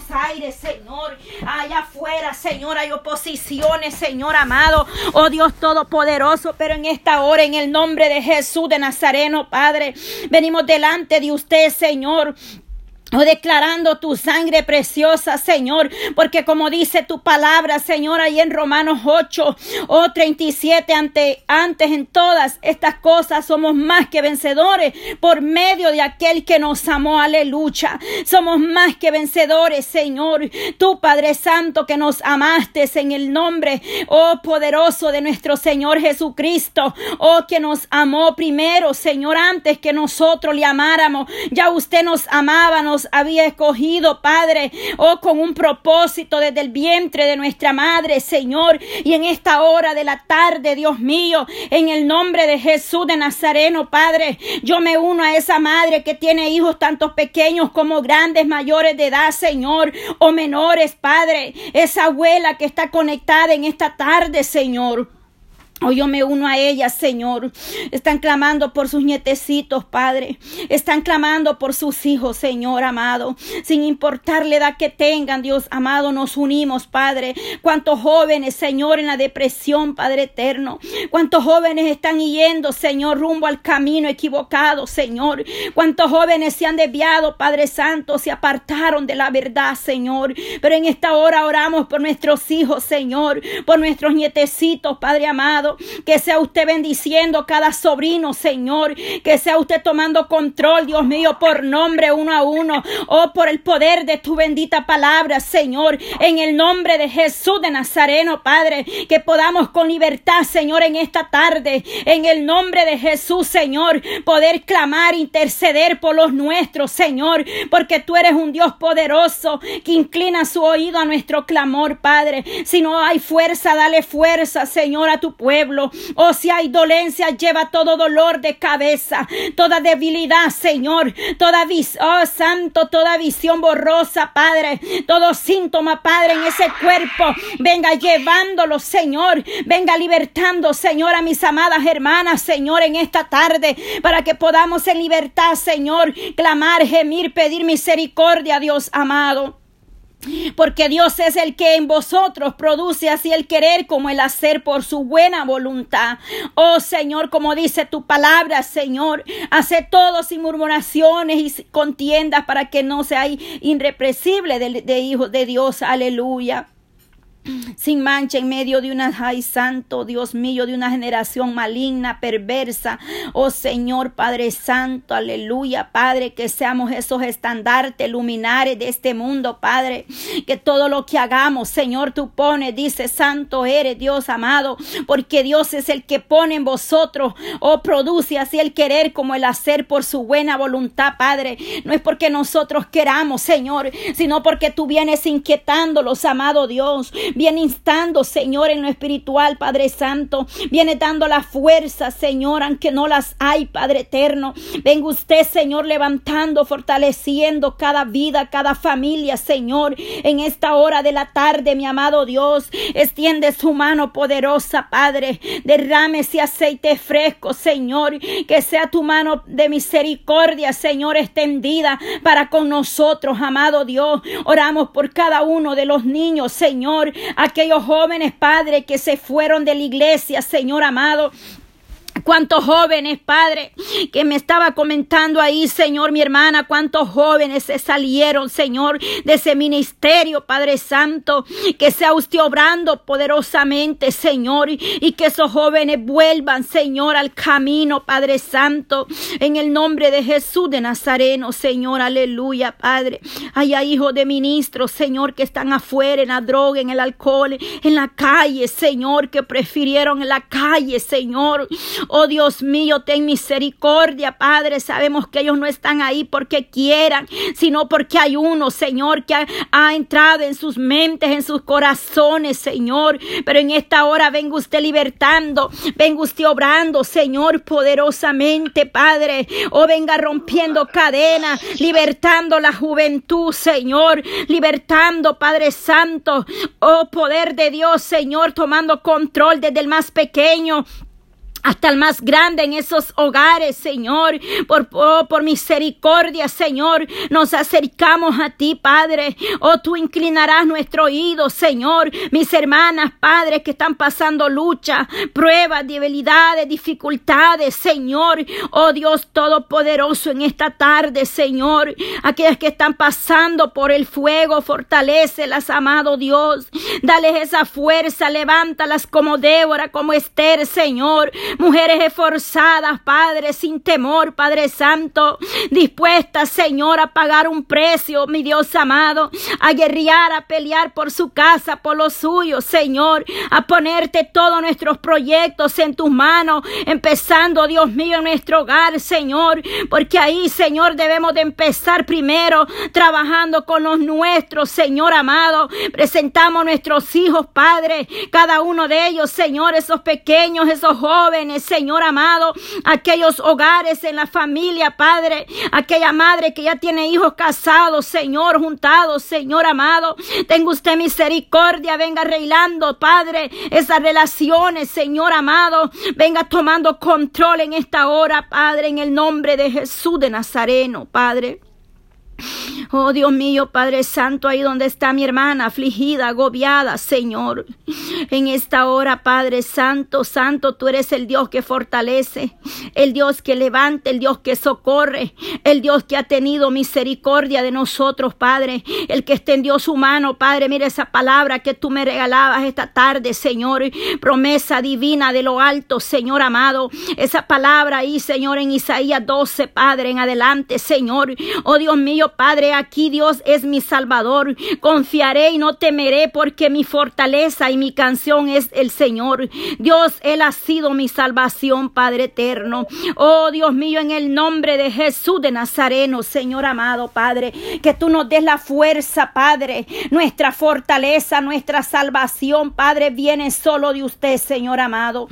Buenos Aires, Señor. Allá afuera, Señor, hay oposiciones, Señor amado. Oh Dios Todopoderoso, pero en esta hora, en el nombre de Jesús de Nazareno, Padre, venimos delante de usted, Señor. O oh, declarando tu sangre preciosa, Señor, porque como dice tu palabra, Señor, ahí en Romanos 8 o 37, ante, antes en todas estas cosas somos más que vencedores por medio de aquel que nos amó, aleluya. Somos más que vencedores, Señor. Tu Padre Santo que nos amaste en el nombre, oh poderoso de nuestro Señor Jesucristo, oh que nos amó primero, Señor, antes que nosotros le amáramos. Ya usted nos amaba, nos había escogido, Padre, oh, con un propósito desde el vientre de nuestra madre, Señor. Y en esta hora de la tarde, Dios mío, en el nombre de Jesús de Nazareno, Padre, yo me uno a esa madre que tiene hijos tanto pequeños como grandes, mayores de edad, Señor, o menores, Padre. Esa abuela que está conectada en esta tarde, Señor. Hoy yo me uno a ellas, Señor. Están clamando por sus nietecitos, Padre. Están clamando por sus hijos, Señor amado. Sin importar la edad que tengan, Dios amado, nos unimos, Padre. Cuántos jóvenes, Señor, en la depresión, Padre eterno. Cuántos jóvenes están yendo, Señor, rumbo al camino equivocado, Señor. Cuántos jóvenes se han desviado, Padre Santo, se apartaron de la verdad, Señor. Pero en esta hora oramos por nuestros hijos, Señor. Por nuestros nietecitos, Padre amado que sea usted bendiciendo cada sobrino, Señor, que sea usted tomando control, Dios mío, por nombre uno a uno, oh, por el poder de tu bendita palabra, Señor, en el nombre de Jesús de Nazareno, Padre, que podamos con libertad, Señor, en esta tarde, en el nombre de Jesús, Señor, poder clamar, interceder por los nuestros, Señor, porque tú eres un Dios poderoso que inclina su oído a nuestro clamor, Padre. Si no hay fuerza, dale fuerza, Señor, a tu pueblo. Oh, si hay dolencia, lleva todo dolor de cabeza, toda debilidad, Señor, toda visión, oh Santo, toda visión borrosa, Padre, todo síntoma, Padre, en ese cuerpo, venga llevándolo, Señor, venga libertando, Señor, a mis amadas hermanas, Señor, en esta tarde, para que podamos en libertad, Señor, clamar, gemir, pedir misericordia, Dios amado. Porque Dios es el que en vosotros produce así el querer como el hacer por su buena voluntad. Oh Señor, como dice tu palabra, Señor, hace todo sin murmuraciones y contiendas para que no seáis irrepresible de, de hijos de Dios. Aleluya sin mancha en medio de una ay santo, Dios mío, de una generación maligna, perversa. Oh Señor Padre Santo, aleluya, Padre, que seamos esos estandartes luminares de este mundo, Padre, que todo lo que hagamos, Señor, tú pones, dice, santo eres Dios amado, porque Dios es el que pone en vosotros, oh, produce así el querer como el hacer por su buena voluntad, Padre. No es porque nosotros queramos, Señor, sino porque tú vienes inquietándolos, amado Dios Viene instando, Señor, en lo espiritual, Padre Santo. Viene dando la fuerza, Señor, aunque no las hay, Padre eterno. Venga usted, Señor, levantando, fortaleciendo cada vida, cada familia, Señor, en esta hora de la tarde, mi amado Dios. Extiende su mano poderosa, Padre. Derrame ese aceite fresco, Señor. Que sea tu mano de misericordia, Señor, extendida para con nosotros, amado Dios. Oramos por cada uno de los niños, Señor, aquellos jóvenes, Padre, que se fueron de la iglesia, Señor amado, Cuántos jóvenes, Padre, que me estaba comentando ahí, Señor, mi hermana, cuántos jóvenes se salieron, Señor, de ese ministerio, Padre Santo, que sea usted obrando poderosamente, Señor, y que esos jóvenes vuelvan, Señor, al camino, Padre Santo, en el nombre de Jesús de Nazareno, Señor, aleluya, Padre. Haya hijos de ministros, Señor, que están afuera en la droga, en el alcohol, en la calle, Señor, que prefirieron en la calle, Señor. Oh Dios mío, ten misericordia, Padre. Sabemos que ellos no están ahí porque quieran, sino porque hay uno, Señor, que ha, entrado en sus mentes, en sus corazones, Señor. Pero en esta hora venga usted libertando, venga usted obrando, Señor, poderosamente, Padre. Oh, venga rompiendo cadenas, libertando la juventud, Señor, libertando, Padre Santo. Oh poder de Dios, Señor, tomando control desde el más pequeño hasta el más grande en esos hogares, Señor. Por, oh, por misericordia, Señor, nos acercamos a ti, Padre. Oh, tú inclinarás nuestro oído, Señor. Mis hermanas, Padre, que están pasando lucha, pruebas, debilidades, dificultades, Señor. Oh, Dios Todopoderoso, en esta tarde, Señor. Aquellas que están pasando por el fuego, fortalecelas, amado Dios. Dales esa fuerza, levántalas como Débora, como Esther, Señor mujeres esforzadas, Padre, sin temor, Padre Santo, dispuestas, Señor, a pagar un precio, mi Dios amado, a guerrear, a pelear por su casa, por lo suyo, Señor, a ponerte todos nuestros proyectos en tus manos, empezando, Dios mío, en nuestro hogar, Señor, porque ahí, Señor, debemos de empezar primero trabajando con los nuestros, Señor amado, presentamos nuestros hijos, Padre, cada uno de ellos, Señor, esos pequeños, esos jóvenes, Señor amado, aquellos hogares en la familia, Padre, aquella madre que ya tiene hijos casados, Señor, juntados, Señor amado, tenga usted misericordia, venga arreglando, Padre, esas relaciones, Señor amado, venga tomando control en esta hora, Padre, en el nombre de Jesús de Nazareno, Padre. Oh Dios mío, Padre Santo, ahí donde está mi hermana, afligida, agobiada, Señor. En esta hora, Padre Santo, Santo, tú eres el Dios que fortalece, el Dios que levanta, el Dios que socorre, el Dios que ha tenido misericordia de nosotros, Padre, el que extendió su mano, Padre. Mira esa palabra que tú me regalabas esta tarde, Señor. Promesa divina de lo alto, Señor amado. Esa palabra ahí, Señor, en Isaías 12, Padre, en adelante, Señor. Oh Dios mío, Aquí Dios es mi Salvador. Confiaré y no temeré porque mi fortaleza y mi canción es el Señor. Dios, Él ha sido mi salvación, Padre eterno. Oh Dios mío, en el nombre de Jesús de Nazareno, Señor amado, Padre, que tú nos des la fuerza, Padre. Nuestra fortaleza, nuestra salvación, Padre, viene solo de usted, Señor amado.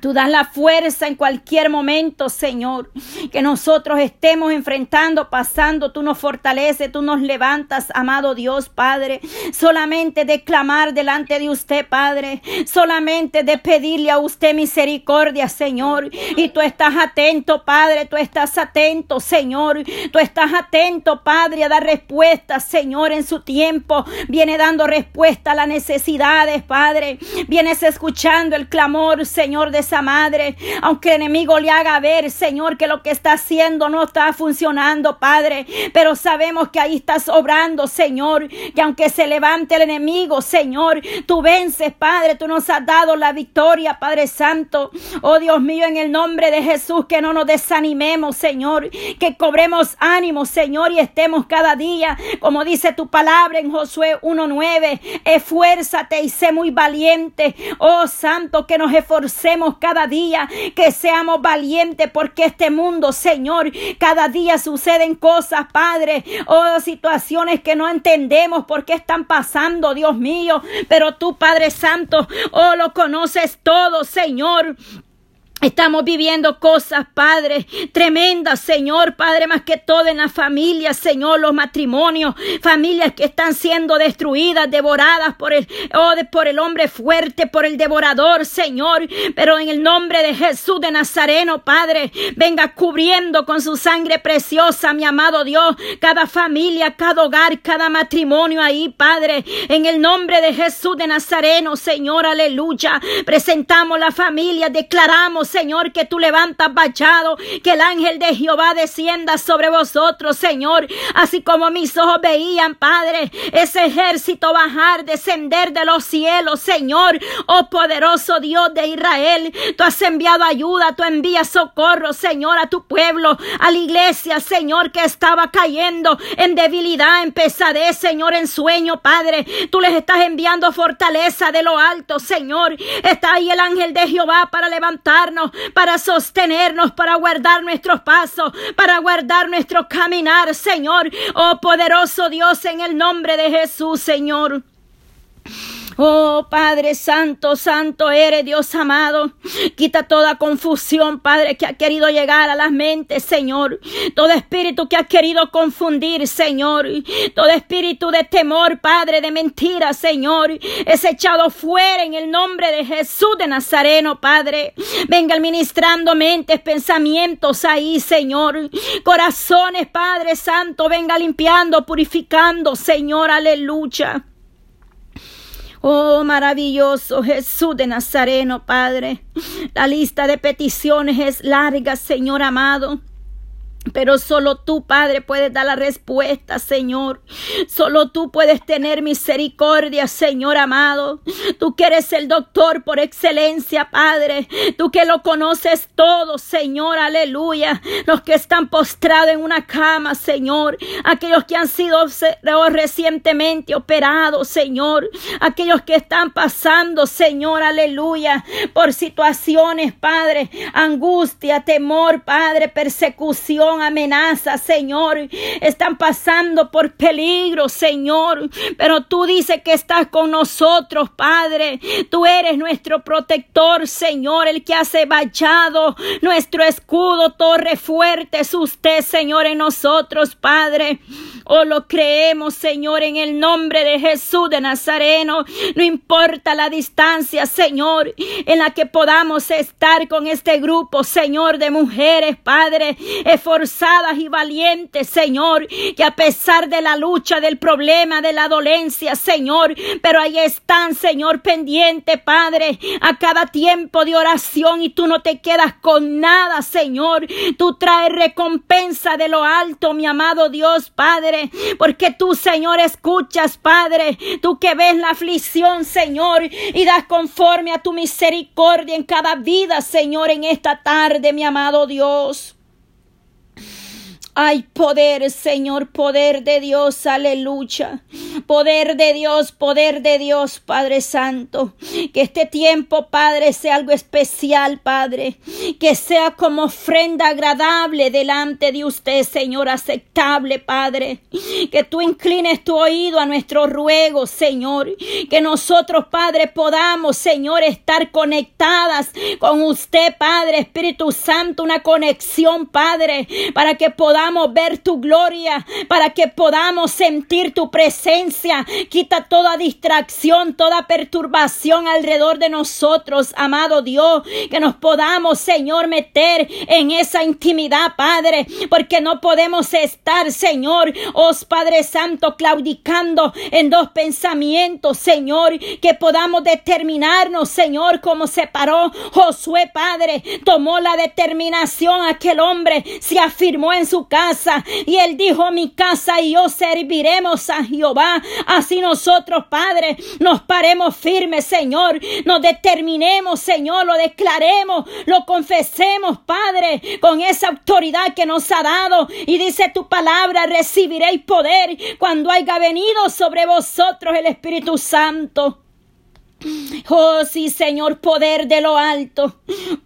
Tú das la fuerza en cualquier momento, Señor, que nosotros estemos enfrentando, pasando. Tú nos fortaleces, tú nos levantas, amado Dios, Padre. Solamente de clamar delante de usted, Padre. Solamente de pedirle a usted misericordia, Señor. Y tú estás atento, Padre. Tú estás atento, Señor. Tú estás atento, Padre, a dar respuesta, Señor, en su tiempo. Viene dando respuesta a las necesidades, Padre. Vienes escuchando el clamor, Señor, de esa madre, aunque el enemigo le haga ver, Señor, que lo que está haciendo no está funcionando, Padre, pero sabemos que ahí estás obrando, Señor, que aunque se levante el enemigo, Señor, tú vences, Padre, tú nos has dado la victoria, Padre Santo. Oh Dios mío, en el nombre de Jesús, que no nos desanimemos, Señor, que cobremos ánimo, Señor, y estemos cada día, como dice tu palabra en Josué 1.9, esfuérzate y sé muy valiente, oh Santo, que nos esforcemos cada día, que seamos valientes porque este mundo, Señor, cada día suceden cosas, Padre, oh situaciones que no entendemos por qué están pasando, Dios mío, pero tú, Padre Santo, oh lo conoces todo, Señor. Estamos viviendo cosas, Padre, tremendas, Señor, Padre, más que todo en las familias, Señor, los matrimonios, familias que están siendo destruidas, devoradas por el, oh, por el hombre fuerte, por el devorador, Señor. Pero en el nombre de Jesús de Nazareno, Padre, venga cubriendo con su sangre preciosa, mi amado Dios, cada familia, cada hogar, cada matrimonio ahí, Padre. En el nombre de Jesús de Nazareno, Señor, aleluya. Presentamos la familia, declaramos, Señor, que tú levantas bachado, que el ángel de Jehová descienda sobre vosotros, Señor, así como mis ojos veían, Padre, ese ejército bajar, descender de los cielos, Señor, oh poderoso Dios de Israel, tú has enviado ayuda, tú envías socorro, Señor, a tu pueblo, a la iglesia, Señor, que estaba cayendo en debilidad, en pesadez, Señor, en sueño, Padre, tú les estás enviando fortaleza de lo alto, Señor, está ahí el ángel de Jehová para levantarnos para sostenernos, para guardar nuestros pasos, para guardar nuestro caminar, Señor. Oh poderoso Dios, en el nombre de Jesús, Señor. Oh Padre Santo, Santo eres Dios amado. Quita toda confusión, Padre, que ha querido llegar a las mentes, Señor. Todo espíritu que ha querido confundir, Señor. Todo espíritu de temor, Padre, de mentira, Señor. Es echado fuera en el nombre de Jesús de Nazareno, Padre. Venga administrando mentes, pensamientos ahí, Señor. Corazones, Padre Santo, venga limpiando, purificando, Señor. Aleluya. Oh, maravilloso Jesús de Nazareno, Padre. La lista de peticiones es larga, Señor amado. Pero solo tú, Padre, puedes dar la respuesta, Señor. Solo tú puedes tener misericordia, Señor amado. Tú que eres el doctor por excelencia, Padre. Tú que lo conoces todo, Señor, aleluya. Los que están postrados en una cama, Señor. Aquellos que han sido recientemente operados, Señor. Aquellos que están pasando, Señor, aleluya. Por situaciones, Padre. Angustia, temor, Padre, persecución amenaza, Señor. Están pasando por peligro, Señor. Pero tú dices que estás con nosotros, Padre. Tú eres nuestro protector, Señor, el que hace vallado nuestro escudo, torre fuerte. Es usted, Señor, en nosotros, Padre. Oh, lo creemos, Señor, en el nombre de Jesús de Nazareno. No importa la distancia, Señor, en la que podamos estar con este grupo, Señor, de mujeres, Padre, esforzadas y valientes, Señor, que a pesar de la lucha, del problema, de la dolencia, Señor, pero ahí están, Señor, pendiente, Padre, a cada tiempo de oración y tú no te quedas con nada, Señor. Tú traes recompensa de lo alto, mi amado Dios, Padre porque tú, Señor, escuchas, Padre, tú que ves la aflicción, Señor, y das conforme a tu misericordia en cada vida, Señor, en esta tarde, mi amado Dios. Hay poder, Señor, poder de Dios, aleluya. Poder de Dios, poder de Dios, Padre Santo. Que este tiempo, Padre, sea algo especial, Padre. Que sea como ofrenda agradable delante de usted, Señor, aceptable, Padre. Que tú inclines tu oído a nuestro ruego, Señor. Que nosotros, Padre, podamos, Señor, estar conectadas con usted, Padre, Espíritu Santo, una conexión, Padre, para que podamos ver tu gloria, para que podamos sentir tu presencia. Quita toda distracción, toda perturbación alrededor de nosotros, amado Dios, que nos podamos, Señor, meter en esa intimidad, Padre, porque no podemos estar, Señor, os Padre Santo, claudicando en dos pensamientos, Señor, que podamos determinarnos, Señor, como se paró Josué, Padre, tomó la determinación, aquel hombre se afirmó en su casa. Y él dijo, mi casa y yo serviremos a Jehová. Así nosotros, Padre, nos paremos firmes, Señor. Nos determinemos, Señor, lo declaremos, lo confesemos, Padre, con esa autoridad que nos ha dado. Y dice tu palabra, recibiréis poder cuando haya venido sobre vosotros el Espíritu Santo. Oh, sí, Señor, poder de lo alto.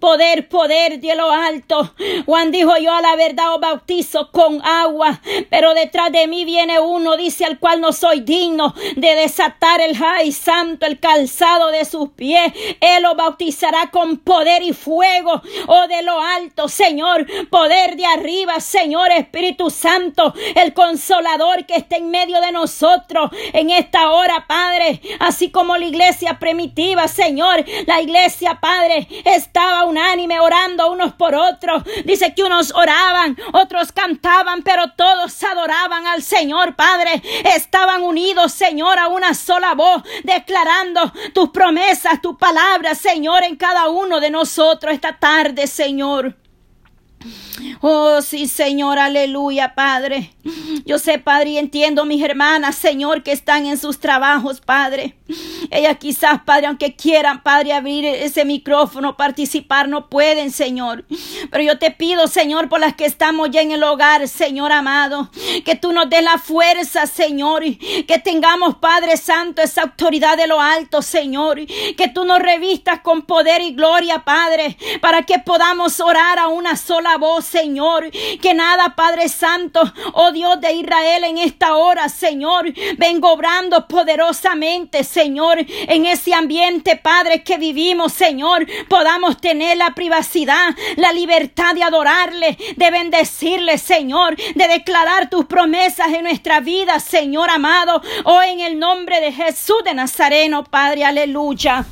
Poder, poder de lo alto. Juan dijo, yo a la verdad os bautizo con agua, pero detrás de mí viene uno, dice, al cual no soy digno de desatar el jai santo, el calzado de sus pies. Él os bautizará con poder y fuego, oh de lo alto, Señor, poder de arriba, Señor Espíritu Santo, el consolador que está en medio de nosotros en esta hora, Padre, así como la iglesia primitiva, Señor. La iglesia, Padre, estaba unánime orando unos por otros. Dice que unos oraban, otros cantaban, pero todos adoraban al Señor, Padre. Estaban unidos, Señor, a una sola voz, declarando tus promesas, tu palabra, Señor, en cada uno de nosotros esta tarde, Señor. Oh, sí, Señor, aleluya, Padre. Yo sé, Padre, y entiendo mis hermanas, Señor, que están en sus trabajos, Padre. Ellas quizás, Padre, aunque quieran, Padre, abrir ese micrófono, participar, no pueden, Señor. Pero yo te pido, Señor, por las que estamos ya en el hogar, Señor amado, que tú nos des la fuerza, Señor, que tengamos, Padre Santo, esa autoridad de lo alto, Señor, que tú nos revistas con poder y gloria, Padre, para que podamos orar a una sola voz, Señor, que nada, Padre Santo, oh Dios de Israel, en esta hora, Señor, vengo obrando poderosamente, Señor, En ese ambiente, Padre, que vivimos, Señor, podamos tener la privacidad, la libertad de adorarle, de bendecirle, Señor, de declarar tus promesas en nuestra vida, Señor amado, o oh, en el nombre de Jesús de Nazareno, Padre, aleluya.